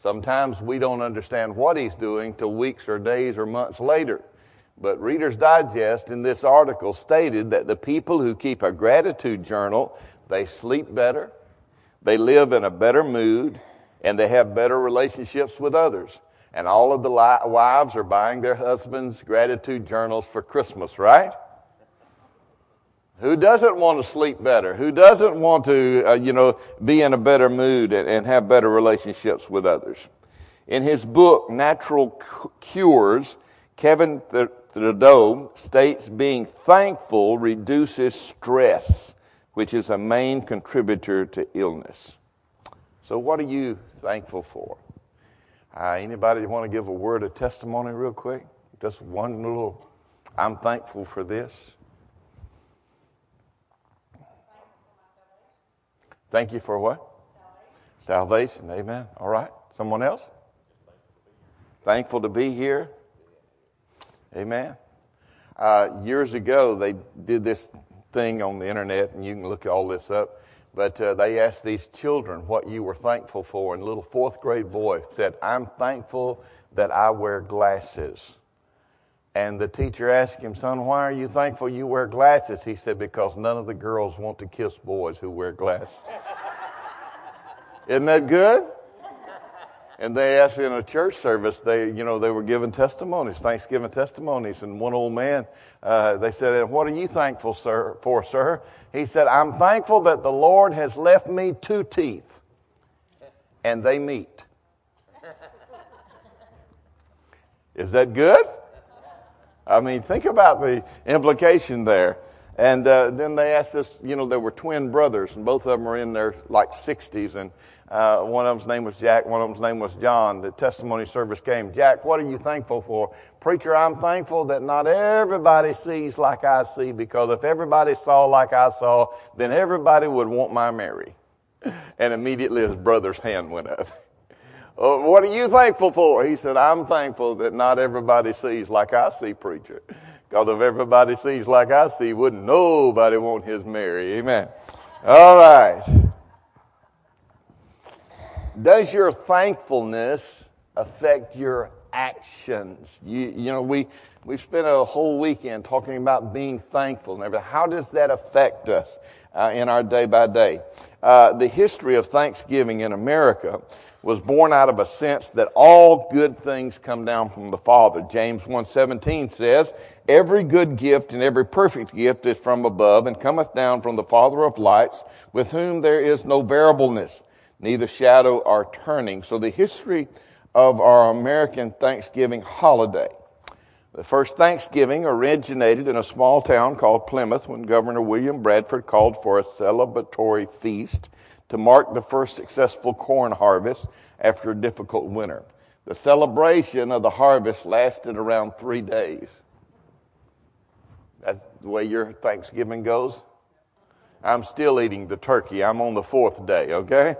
Sometimes we don't understand what he's doing till weeks or days or months later. But Reader's Digest in this article stated that the people who keep a gratitude journal, they sleep better, they live in a better mood, and they have better relationships with others. And all of the wives are buying their husbands gratitude journals for Christmas, right? Who doesn't want to sleep better? Who doesn't want to, uh, you know, be in a better mood and, and have better relationships with others? In his book, Natural Cures, Kevin Trudeau states being thankful reduces stress, which is a main contributor to illness. So, what are you thankful for? Uh, anybody want to give a word of testimony real quick? Just one little, I'm thankful for this. Thank you for what? Salvation. Salvation. Amen. All right. Someone else? Thankful to be here. Amen. Uh, years ago, they did this thing on the internet, and you can look all this up. But uh, they asked these children what you were thankful for, and a little fourth grade boy said, "I'm thankful that I wear glasses." And the teacher asked him, Son, why are you thankful you wear glasses? He said, Because none of the girls want to kiss boys who wear glasses. Isn't that good? And they asked in a church service, they, you know, they were giving testimonies, Thanksgiving testimonies. And one old man, uh, they said, What are you thankful sir, for, sir? He said, I'm thankful that the Lord has left me two teeth and they meet. Is that good? I mean, think about the implication there. And uh, then they asked this, you know, there were twin brothers, and both of them were in their like 60s. And uh, one of them's name was Jack, one of them's name was John. The testimony service came. Jack, what are you thankful for? Preacher, I'm thankful that not everybody sees like I see, because if everybody saw like I saw, then everybody would want my Mary. And immediately his brother's hand went up. Oh, what are you thankful for? He said, I'm thankful that not everybody sees like I see, preacher. Because if everybody sees like I see, wouldn't nobody want his Mary. Amen. All right. Does your thankfulness affect your actions? You, you know, we, we spent a whole weekend talking about being thankful and everything. How does that affect us uh, in our day by day? Uh, the history of Thanksgiving in America was born out of a sense that all good things come down from the Father. James 1:17 says, "Every good gift and every perfect gift is from above and cometh down from the Father of lights, with whom there is no variableness, neither shadow or turning." So the history of our American Thanksgiving holiday. The first Thanksgiving originated in a small town called Plymouth when Governor William Bradford called for a celebratory feast to mark the first successful corn harvest after a difficult winter. The celebration of the harvest lasted around three days. That's the way your Thanksgiving goes. I'm still eating the turkey. I'm on the fourth day, okay?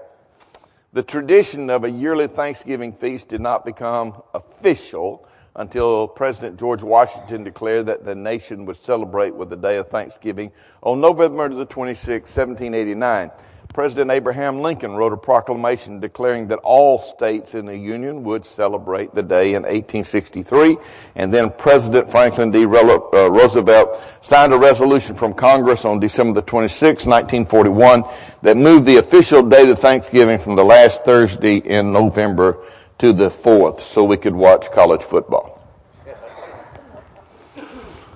The tradition of a yearly Thanksgiving feast did not become official until President George Washington declared that the nation would celebrate with the day of Thanksgiving on November the 26th, 1789. President Abraham Lincoln wrote a proclamation declaring that all states in the Union would celebrate the day in 1863. And then President Franklin D. Uh, Roosevelt signed a resolution from Congress on December the 26, 1941 that moved the official date of Thanksgiving from the last Thursday in November to the 4th so we could watch college football.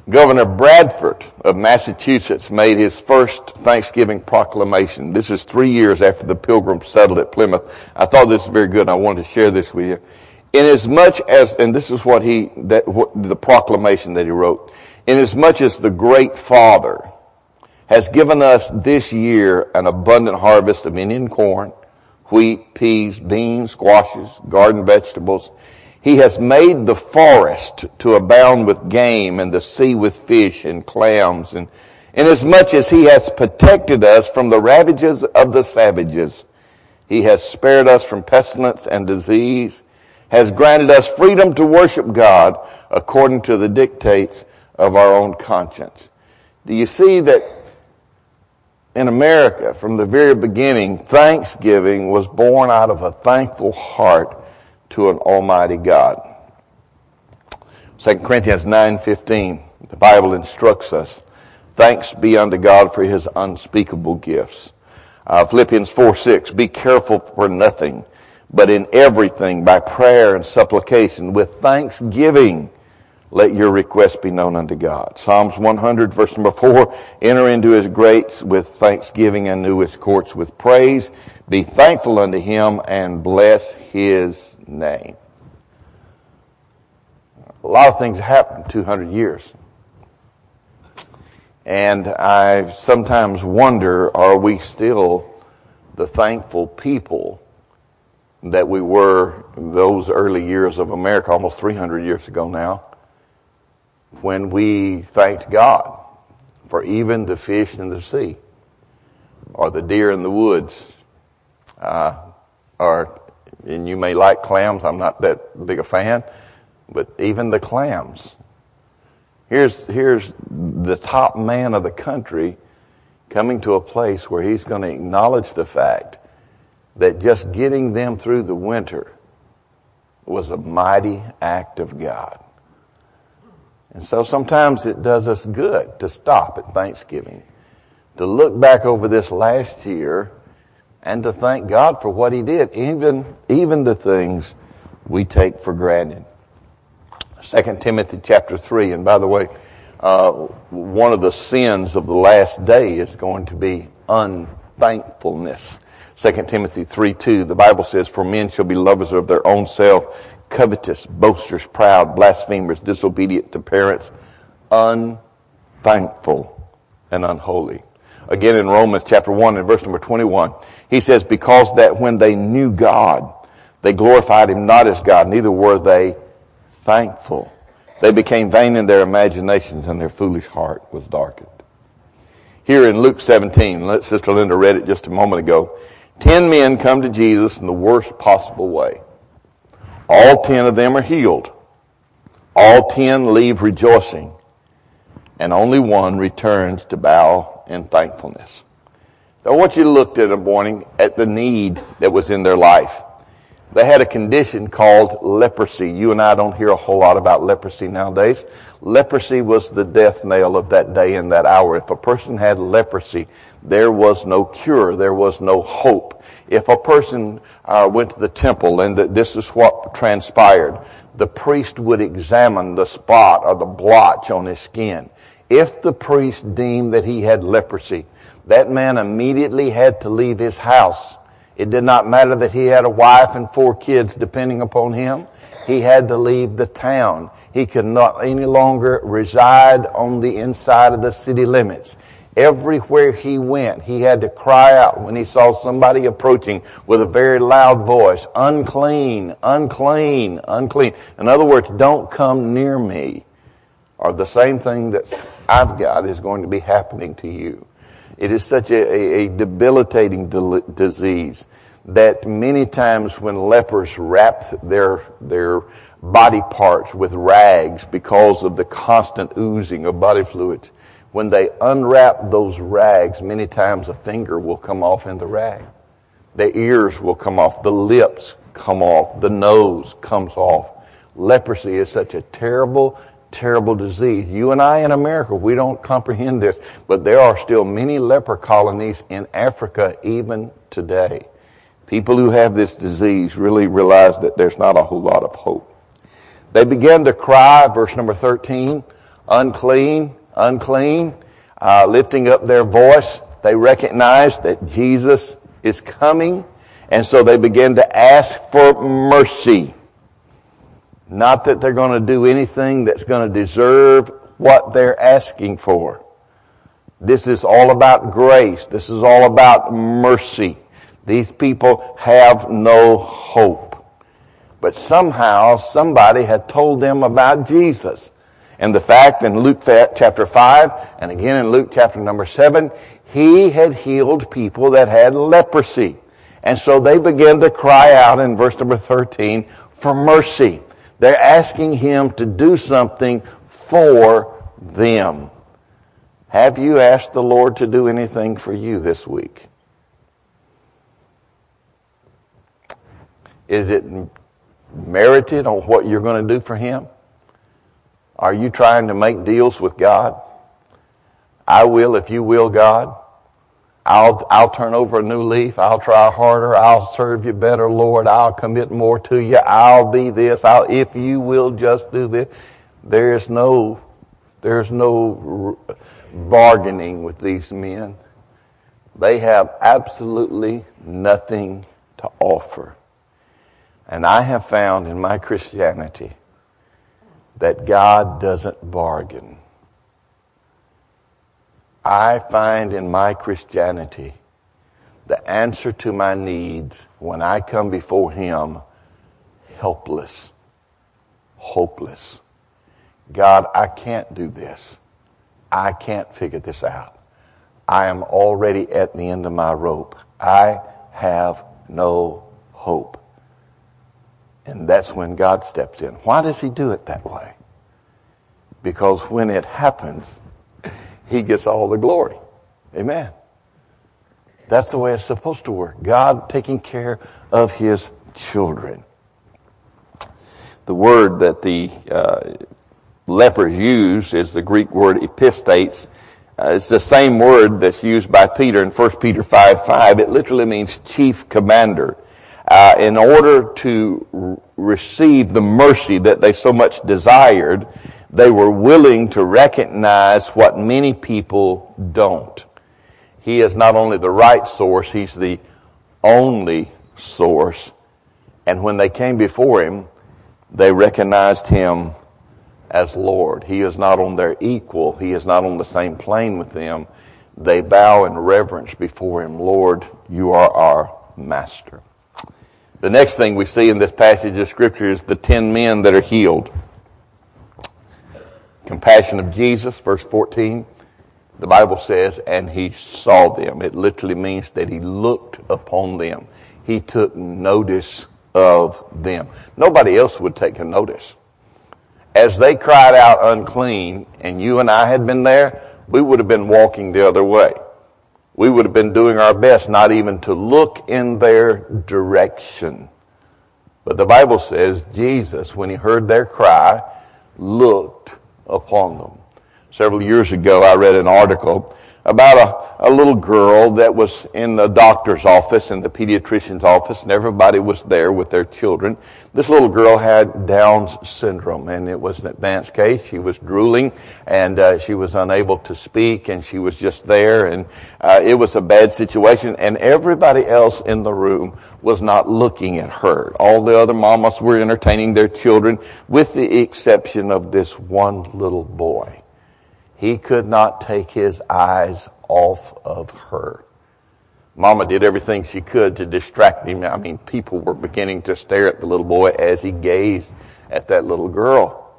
Governor Bradford of Massachusetts made his first Thanksgiving proclamation. This is three years after the pilgrims settled at Plymouth. I thought this was very good and I wanted to share this with you. Inasmuch as, and this is what he, that, what, the proclamation that he wrote, inasmuch as the great Father has given us this year an abundant harvest of Indian corn, wheat, peas, beans, squashes, garden vegetables, he has made the forest to abound with game and the sea with fish and clams and inasmuch as he has protected us from the ravages of the savages, he has spared us from pestilence and disease, has granted us freedom to worship God according to the dictates of our own conscience. Do you see that in America, from the very beginning, thanksgiving was born out of a thankful heart to an almighty God. 2 Corinthians 9:15, the Bible instructs us, thanks be unto God for his unspeakable gifts. Uh, Philippians 4:6, be careful for nothing, but in everything by prayer and supplication with thanksgiving let your request be known unto God. Psalms 100 verse number 4, enter into his gates with thanksgiving and into his courts with praise. Be thankful unto him and bless his name. A lot of things happened 200 years. And I sometimes wonder, are we still the thankful people that we were those early years of America, almost 300 years ago now? When we thanked God for even the fish in the sea or the deer in the woods. Uh, or, and you may like clams. I'm not that big a fan, but even the clams. Here's, here's the top man of the country coming to a place where he's going to acknowledge the fact that just getting them through the winter was a mighty act of God. And so sometimes it does us good to stop at Thanksgiving, to look back over this last year and to thank God for what He did, even, even the things we take for granted. 2 Timothy chapter 3, and by the way, uh, one of the sins of the last day is going to be unthankfulness. 2 Timothy 3 2, the Bible says, For men shall be lovers of their own self, covetous, boasters, proud, blasphemers, disobedient to parents, unthankful, and unholy. Again in Romans chapter 1 and verse number 21, he says, because that when they knew God, they glorified him not as God, neither were they thankful. They became vain in their imaginations and their foolish heart was darkened. Here in Luke 17, Sister Linda read it just a moment ago, ten men come to Jesus in the worst possible way. All ten of them are healed. All ten leave rejoicing. And only one returns to bow in thankfulness. So I want you to look at a morning at the need that was in their life. They had a condition called leprosy. You and I don't hear a whole lot about leprosy nowadays. Leprosy was the death knell of that day and that hour. If a person had leprosy, there was no cure. There was no hope. If a person uh, went to the temple and this is what transpired, the priest would examine the spot or the blotch on his skin. If the priest deemed that he had leprosy, that man immediately had to leave his house. It did not matter that he had a wife and four kids depending upon him. He had to leave the town. He could not any longer reside on the inside of the city limits. Everywhere he went, he had to cry out when he saw somebody approaching with a very loud voice, unclean, unclean, unclean. In other words, don't come near me. Or the same thing that I've got is going to be happening to you. It is such a, a, a debilitating de- disease that many times when lepers wrap their, their body parts with rags because of the constant oozing of body fluids, when they unwrap those rags, many times a finger will come off in the rag. The ears will come off. The lips come off. The nose comes off. Leprosy is such a terrible, terrible disease. You and I in America, we don't comprehend this, but there are still many leper colonies in Africa even today. People who have this disease really realize that there's not a whole lot of hope. They began to cry, verse number 13, unclean, unclean, uh, lifting up their voice. They recognize that Jesus is coming, and so they begin to ask for mercy. Not that they're going to do anything that's going to deserve what they're asking for. This is all about grace. This is all about mercy. These people have no hope. But somehow somebody had told them about Jesus. And the fact in Luke chapter 5 and again in Luke chapter number 7, he had healed people that had leprosy. And so they began to cry out in verse number 13 for mercy. They're asking him to do something for them. Have you asked the Lord to do anything for you this week? Is it merited on what you're going to do for Him? Are you trying to make deals with God? I will if you will, God. I'll, I'll turn over a new leaf. I'll try harder. I'll serve you better, Lord. I'll commit more to you. I'll be this. I'll, if you will just do this. There's no, there's no bargaining with these men. They have absolutely nothing to offer. And I have found in my Christianity that God doesn't bargain. I find in my Christianity the answer to my needs when I come before Him helpless, hopeless. God, I can't do this. I can't figure this out. I am already at the end of my rope. I have no hope. And that's when God steps in. Why does He do it that way? Because when it happens, He gets all the glory. Amen. That's the way it's supposed to work. God taking care of His children. The word that the uh, lepers use is the Greek word epistates. Uh, it's the same word that's used by Peter in 1 Peter 5 5. It literally means chief commander. Uh, in order to receive the mercy that they so much desired, they were willing to recognize what many people don't. He is not only the right source, He's the only source. And when they came before Him, they recognized Him as Lord. He is not on their equal. He is not on the same plane with them. They bow in reverence before Him. Lord, you are our Master. The next thing we see in this passage of Scripture is the ten men that are healed. Compassion of Jesus, verse 14. The Bible says, and he saw them. It literally means that he looked upon them. He took notice of them. Nobody else would take a notice as they cried out unclean and you and I had been there, we would have been walking the other way. We would have been doing our best not even to look in their direction. But the Bible says Jesus, when he heard their cry, looked upon them. Several years ago, I read an article about a, a little girl that was in the doctor's office, and the pediatrician's office, and everybody was there with their children. This little girl had Down's syndrome, and it was an advanced case. She was drooling, and uh, she was unable to speak, and she was just there, and uh, it was a bad situation, and everybody else in the room was not looking at her. All the other mamas were entertaining their children, with the exception of this one little boy. He could not take his eyes off of her. Mama did everything she could to distract him. I mean, people were beginning to stare at the little boy as he gazed at that little girl.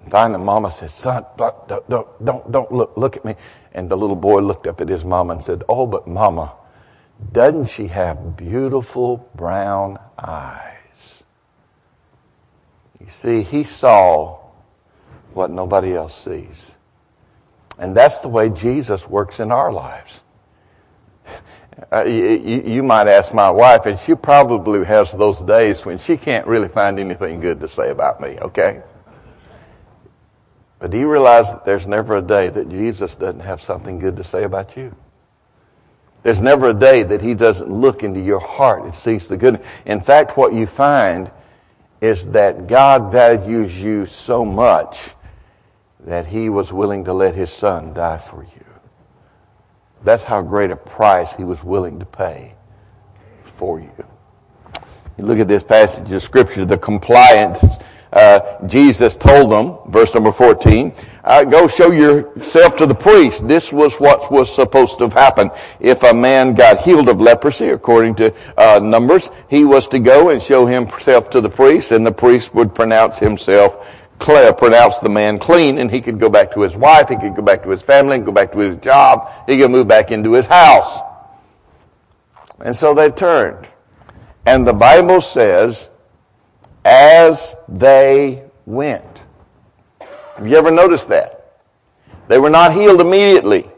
And finally, Mama said, "Son, don't, don't, don't, don't look, look at me." And the little boy looked up at his mama and said, "Oh, but Mama, doesn't she have beautiful brown eyes?" You see, he saw what nobody else sees. And that's the way Jesus works in our lives. Uh, you, you, might ask my wife, and she probably has those days when she can't really find anything good to say about me, okay? But do you realize that there's never a day that Jesus doesn't have something good to say about you? There's never a day that he doesn't look into your heart and sees the good. In fact, what you find is that God values you so much that he was willing to let his son die for you. That's how great a price he was willing to pay for you. You look at this passage of scripture, the compliance. Uh, Jesus told them, verse number 14, uh, go show yourself to the priest. This was what was supposed to happen. If a man got healed of leprosy, according to uh, Numbers, he was to go and show himself to the priest, and the priest would pronounce himself pronounced the man clean and he could go back to his wife, he could go back to his family, go back to his job, he could move back into his house. And so they turned. And the Bible says, as they went. Have you ever noticed that? They were not healed immediately.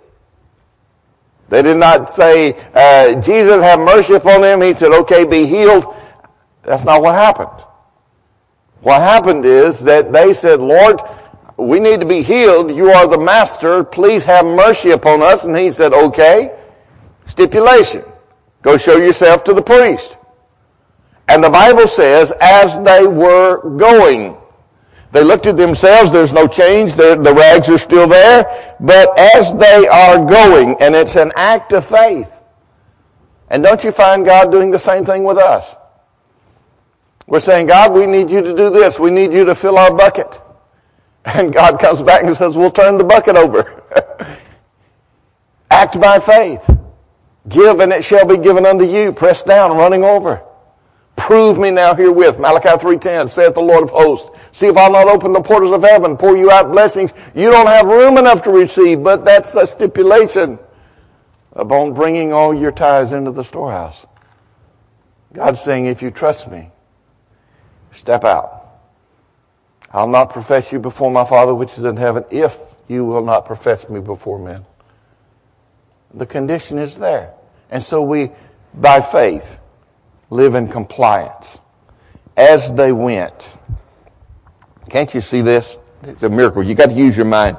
They did not say, uh, Jesus have mercy upon them. He said, okay, be healed. That's not what happened. What happened is that they said, Lord, we need to be healed. You are the master. Please have mercy upon us. And he said, okay. Stipulation. Go show yourself to the priest. And the Bible says, as they were going, they looked at themselves, there's no change, the, the rags are still there, but as they are going, and it's an act of faith. And don't you find God doing the same thing with us? We're saying, God, we need you to do this. We need you to fill our bucket. And God comes back and says, we'll turn the bucket over. Act by faith. Give and it shall be given unto you, pressed down, running over. Prove me now herewith. Malachi 3.10 saith the Lord of hosts. See if I'll not open the portals of heaven, pour you out blessings. You don't have room enough to receive, but that's a stipulation upon bringing all your tithes into the storehouse. God's saying, if you trust me, step out. I'll not profess you before my Father which is in heaven if you will not profess me before men. The condition is there. And so we, by faith, live in compliance. As they went. Can't you see this? It's a miracle. You got to use your mind.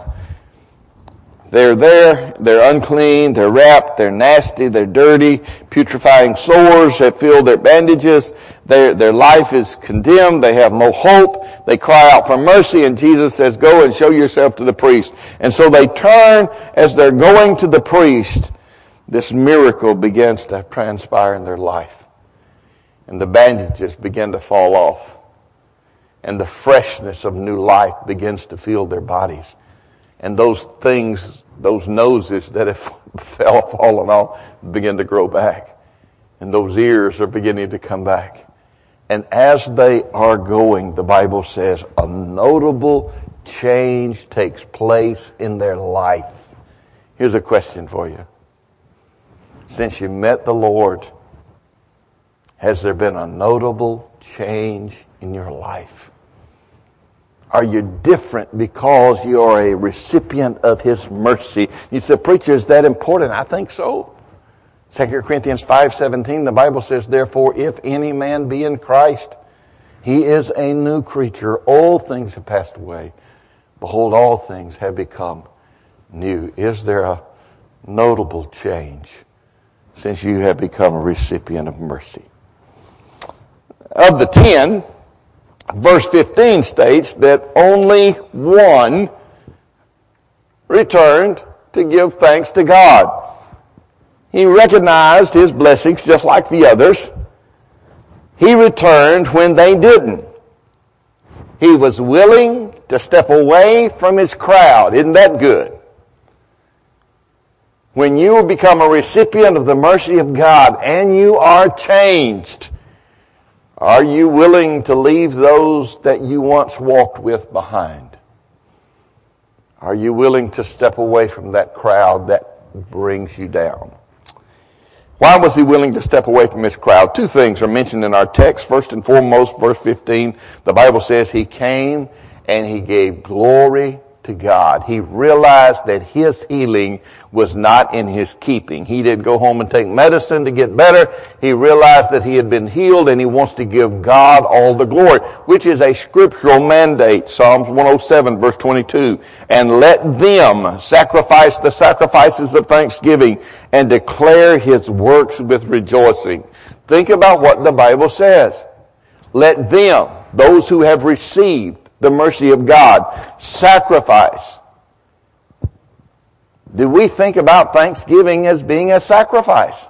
They're there, they're unclean, they're wrapped, they're nasty, they're dirty, putrefying sores have filled their bandages, their, their life is condemned, they have no hope, they cry out for mercy, and Jesus says, go and show yourself to the priest. And so they turn as they're going to the priest, this miracle begins to transpire in their life. And the bandages begin to fall off. And the freshness of new life begins to fill their bodies and those things, those noses that have fell, off all fallen off begin to grow back. And those ears are beginning to come back. And as they are going, the Bible says a notable change takes place in their life. Here's a question for you. Since you met the Lord, has there been a notable change in your life? Are you different because you are a recipient of His mercy? You say, preacher, is that important? I think so. 2 Corinthians 5.17, the Bible says, Therefore, if any man be in Christ, he is a new creature. All things have passed away. Behold, all things have become new. Is there a notable change since you have become a recipient of mercy? Of the ten, verse 15 states that only one returned to give thanks to God. He recognized his blessings just like the others. He returned when they didn't. He was willing to step away from his crowd. Isn't that good? When you become a recipient of the mercy of God and you are changed, are you willing to leave those that you once walked with behind? Are you willing to step away from that crowd that brings you down? Why was he willing to step away from this crowd? Two things are mentioned in our text. First and foremost, verse 15, the Bible says he came and he gave glory to God. He realized that his healing was not in his keeping. He didn't go home and take medicine to get better. He realized that he had been healed and he wants to give God all the glory, which is a scriptural mandate. Psalms 107 verse 22. And let them sacrifice the sacrifices of thanksgiving and declare his works with rejoicing. Think about what the Bible says. Let them, those who have received, the mercy of God. Sacrifice. Do we think about Thanksgiving as being a sacrifice?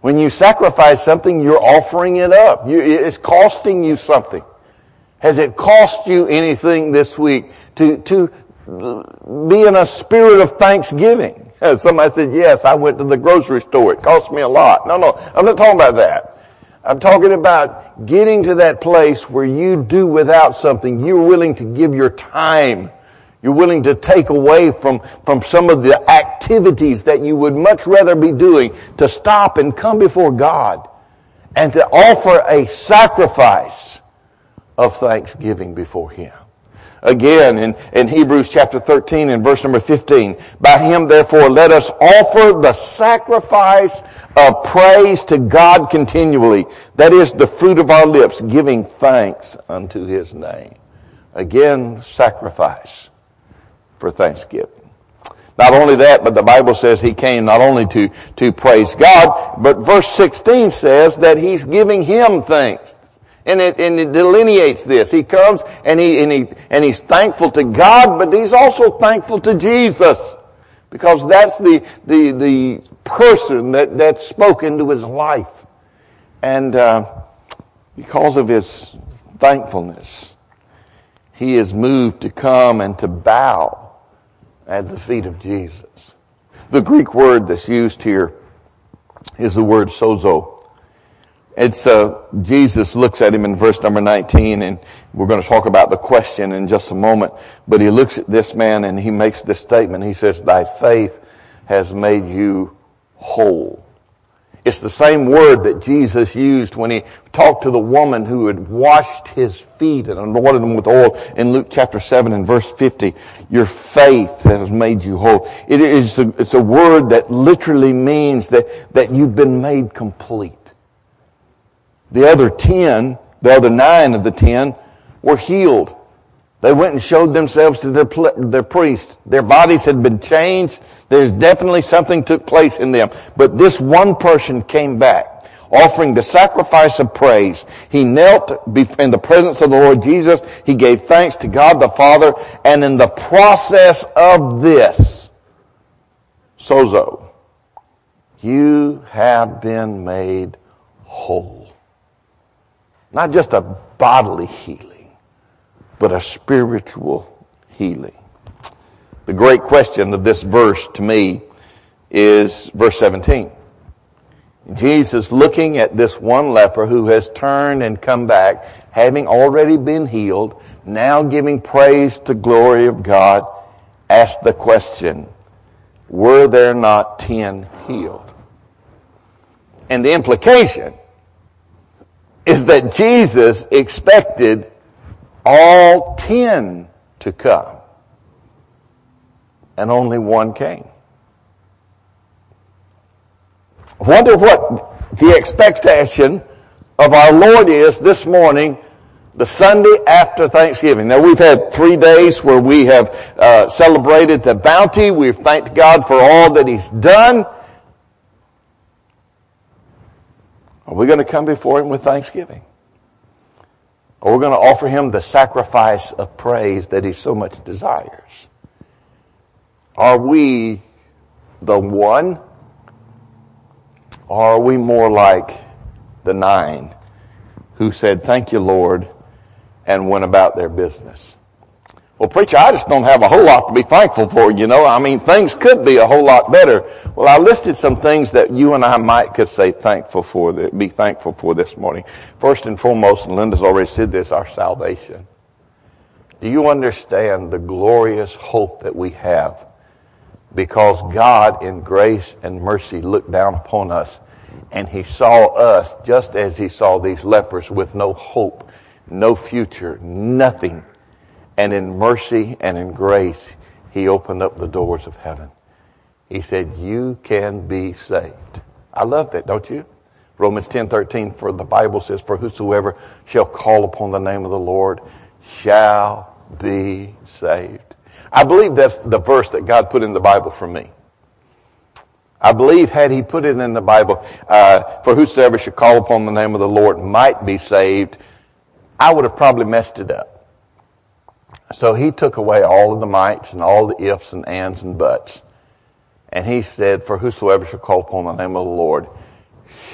When you sacrifice something, you're offering it up. You, it's costing you something. Has it cost you anything this week to, to be in a spirit of thanksgiving? Somebody said, yes, I went to the grocery store. It cost me a lot. No, no, I'm not talking about that. I'm talking about getting to that place where you do without something. You're willing to give your time. You're willing to take away from, from some of the activities that you would much rather be doing to stop and come before God and to offer a sacrifice of thanksgiving before Him. Again, in, in Hebrews chapter 13 and verse number 15, by him therefore let us offer the sacrifice of praise to God continually. That is the fruit of our lips, giving thanks unto his name. Again, sacrifice for thanksgiving. Not only that, but the Bible says he came not only to, to praise God, but verse 16 says that he's giving him thanks. And it, and it delineates this. He comes and he, and he, and he's thankful to God, but he's also thankful to Jesus. Because that's the, the, the person that, that spoke into his life. And, uh, because of his thankfulness, he is moved to come and to bow at the feet of Jesus. The Greek word that's used here is the word sozo. It's, uh, Jesus looks at him in verse number 19 and we're going to talk about the question in just a moment. But he looks at this man and he makes this statement. He says, thy faith has made you whole. It's the same word that Jesus used when he talked to the woman who had washed his feet and anointed them with oil in Luke chapter 7 and verse 50. Your faith has made you whole. It is a, it's a word that literally means that, that you've been made complete. The other ten, the other nine of the ten were healed. They went and showed themselves to their, their priest. Their bodies had been changed. There's definitely something took place in them. But this one person came back, offering the sacrifice of praise. He knelt in the presence of the Lord Jesus. He gave thanks to God the Father. And in the process of this, sozo, you have been made whole. Not just a bodily healing, but a spiritual healing. The great question of this verse to me is verse 17. Jesus looking at this one leper who has turned and come back, having already been healed, now giving praise to glory of God, asked the question, were there not ten healed? And the implication is that Jesus expected all ten to come. And only one came. Wonder what the expectation of our Lord is this morning, the Sunday after Thanksgiving. Now we've had three days where we have uh, celebrated the bounty. We've thanked God for all that He's done. Are we going to come before Him with thanksgiving? Or we're going to offer Him the sacrifice of praise that He so much desires? Are we the one? Or are we more like the nine who said, thank you, Lord, and went about their business? Well, preacher, I just don't have a whole lot to be thankful for, you know. I mean, things could be a whole lot better. Well, I listed some things that you and I might could say thankful for, that be thankful for this morning. First and foremost, and Linda's already said this, our salvation. Do you understand the glorious hope that we have? Because God in grace and mercy looked down upon us and he saw us just as he saw these lepers with no hope, no future, nothing and in mercy and in grace, he opened up the doors of heaven. He said, you can be saved. I love that, don't you? Romans 10, 13, for the Bible says, for whosoever shall call upon the name of the Lord shall be saved. I believe that's the verse that God put in the Bible for me. I believe had he put it in the Bible, uh, for whosoever shall call upon the name of the Lord might be saved, I would have probably messed it up. So he took away all of the mites and all the ifs and ands and buts. And he said, for whosoever shall call upon the name of the Lord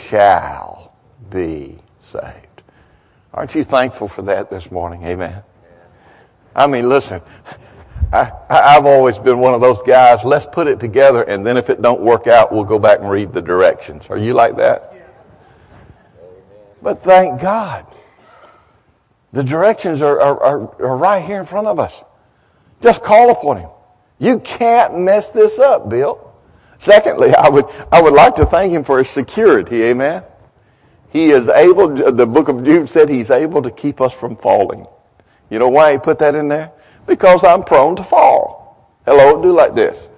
shall be saved. Aren't you thankful for that this morning? Amen. I mean, listen, I, have always been one of those guys, let's put it together and then if it don't work out, we'll go back and read the directions. Are you like that? But thank God the directions are, are, are, are right here in front of us. Just call upon Him. You can't mess this up, Bill. Secondly, I would, I would like to thank Him for His security. Amen. He is able, the book of Jude said He's able to keep us from falling. You know why He put that in there? because I'm prone to fall. Hello, do like this.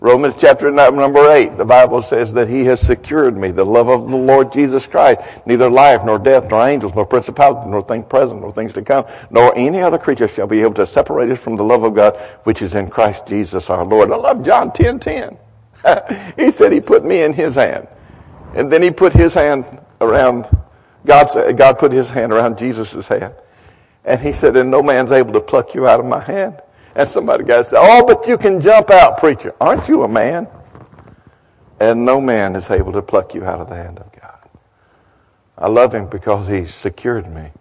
Romans chapter number 8, the Bible says that he has secured me, the love of the Lord Jesus Christ. Neither life, nor death, nor angels, nor principalities, nor things present, nor things to come, nor any other creature shall be able to separate us from the love of God, which is in Christ Jesus our Lord. I love John 10, 10. he said he put me in his hand. And then he put his hand around, God, God put his hand around Jesus' hand. And he said, and no man's able to pluck you out of my hand. And somebody got to say, oh, but you can jump out, preacher. Aren't you a man? And no man is able to pluck you out of the hand of God. I love him because he secured me.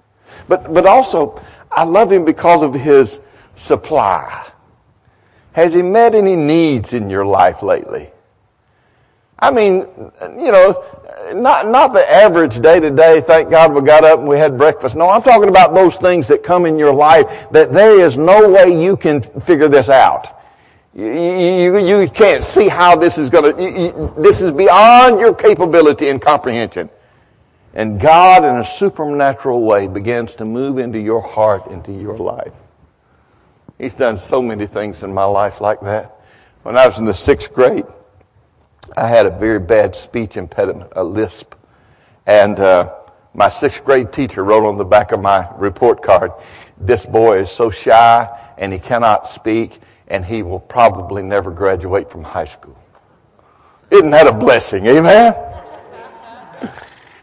But, but also, I love him because of his supply. Has he met any needs in your life lately? I mean, you know, not, not the average day to day, thank God we got up and we had breakfast. No, I'm talking about those things that come in your life that there is no way you can figure this out. You, you, you can't see how this is gonna, you, this is beyond your capability and comprehension. And God in a supernatural way begins to move into your heart, into your life. He's done so many things in my life like that. When I was in the sixth grade, I had a very bad speech impediment, a lisp. And uh, my sixth grade teacher wrote on the back of my report card, this boy is so shy and he cannot speak and he will probably never graduate from high school. Isn't that a blessing? Amen?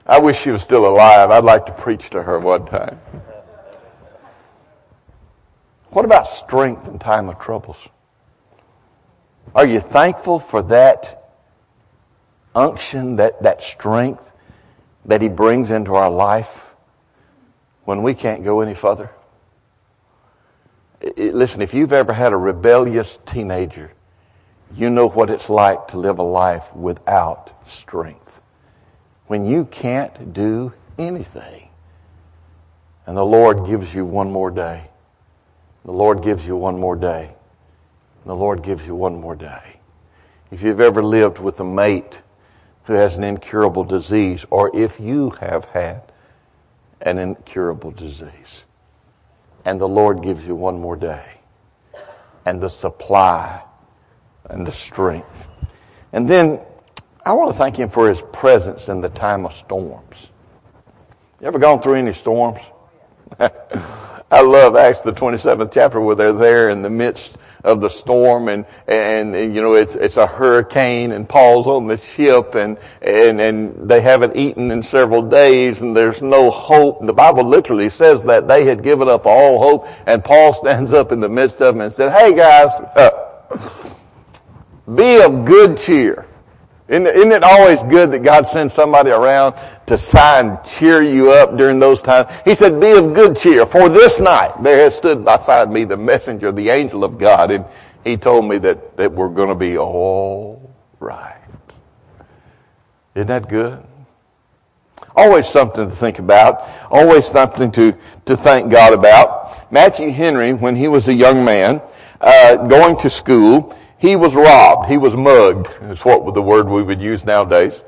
I wish she was still alive. I'd like to preach to her one time. What about strength in time of troubles? Are you thankful for that unction, that, that strength that He brings into our life when we can't go any further? Listen, if you've ever had a rebellious teenager, you know what it's like to live a life without strength. When you can't do anything, and the Lord gives you one more day. The Lord gives you one more day. The Lord gives you one more day. If you've ever lived with a mate who has an incurable disease, or if you have had an incurable disease, and the Lord gives you one more day, and the supply and the strength. And then I want to thank Him for His presence in the time of storms. You ever gone through any storms? I love Acts the 27th chapter where they're there in the midst of the storm and, and, and, you know, it's, it's a hurricane and Paul's on the ship and, and, and they haven't eaten in several days and there's no hope. The Bible literally says that they had given up all hope and Paul stands up in the midst of them and said, hey guys, uh, be of good cheer. Isn't, isn't it always good that God sends somebody around to try and cheer you up during those times? He said, be of good cheer, for this night there has stood beside me the messenger, the angel of God, and he told me that, that we're going to be all right. Isn't that good? Always something to think about. Always something to, to thank God about. Matthew Henry, when he was a young man, uh, going to school, he was robbed. He was mugged, is what the word we would use nowadays.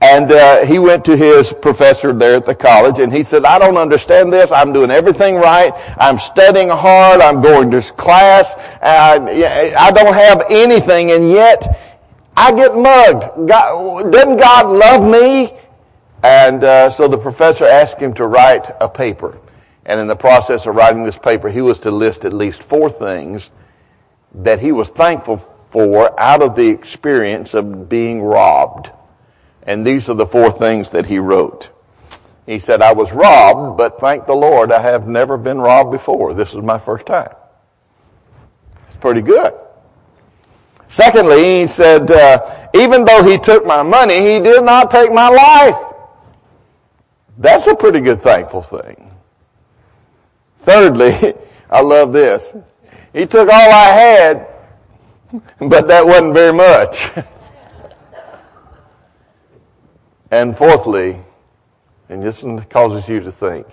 And uh, he went to his professor there at the college, and he said, "I don't understand this. I'm doing everything right. I'm studying hard. I'm going to class. Uh, I don't have anything, and yet I get mugged. God, doesn't God love me?" And uh, so the professor asked him to write a paper, and in the process of writing this paper, he was to list at least four things that he was thankful for out of the experience of being robbed. And these are the four things that he wrote. He said, I was robbed, but thank the Lord, I have never been robbed before. This is my first time. It's pretty good. Secondly, he said, uh, even though he took my money, he did not take my life. That's a pretty good thankful thing. Thirdly, I love this. He took all I had, but that wasn't very much. and fourthly, and this causes you to think,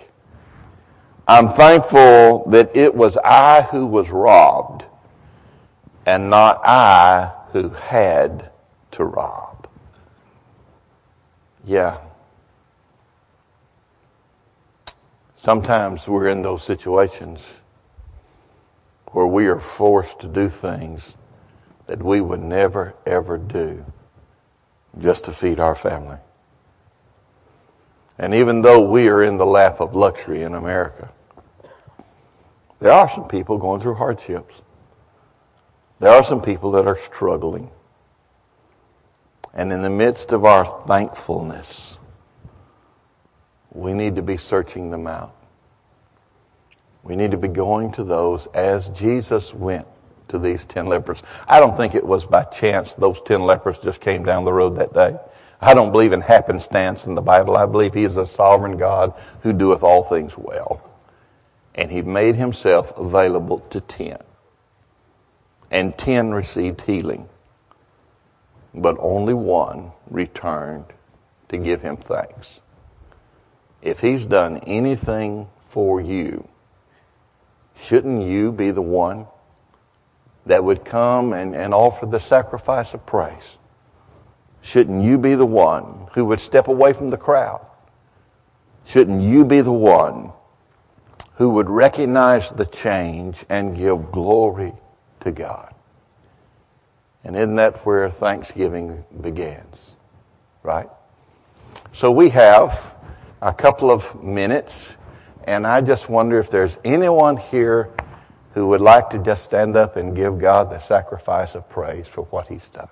I'm thankful that it was I who was robbed and not I who had to rob. Yeah. Sometimes we're in those situations where we are forced to do things that we would never, ever do just to feed our family. And even though we are in the lap of luxury in America, there are some people going through hardships. There are some people that are struggling. And in the midst of our thankfulness, we need to be searching them out. We need to be going to those as Jesus went to these ten lepers. I don't think it was by chance those ten lepers just came down the road that day. I don't believe in happenstance in the Bible. I believe He is a sovereign God who doeth all things well. And He made Himself available to ten. And ten received healing. But only one returned to give Him thanks. If He's done anything for you, shouldn't you be the one that would come and, and offer the sacrifice of praise? Shouldn't you be the one who would step away from the crowd? Shouldn't you be the one who would recognize the change and give glory to God? And isn't that where Thanksgiving begins? Right? So we have a couple of minutes, and I just wonder if there's anyone here who would like to just stand up and give God the sacrifice of praise for what He's done.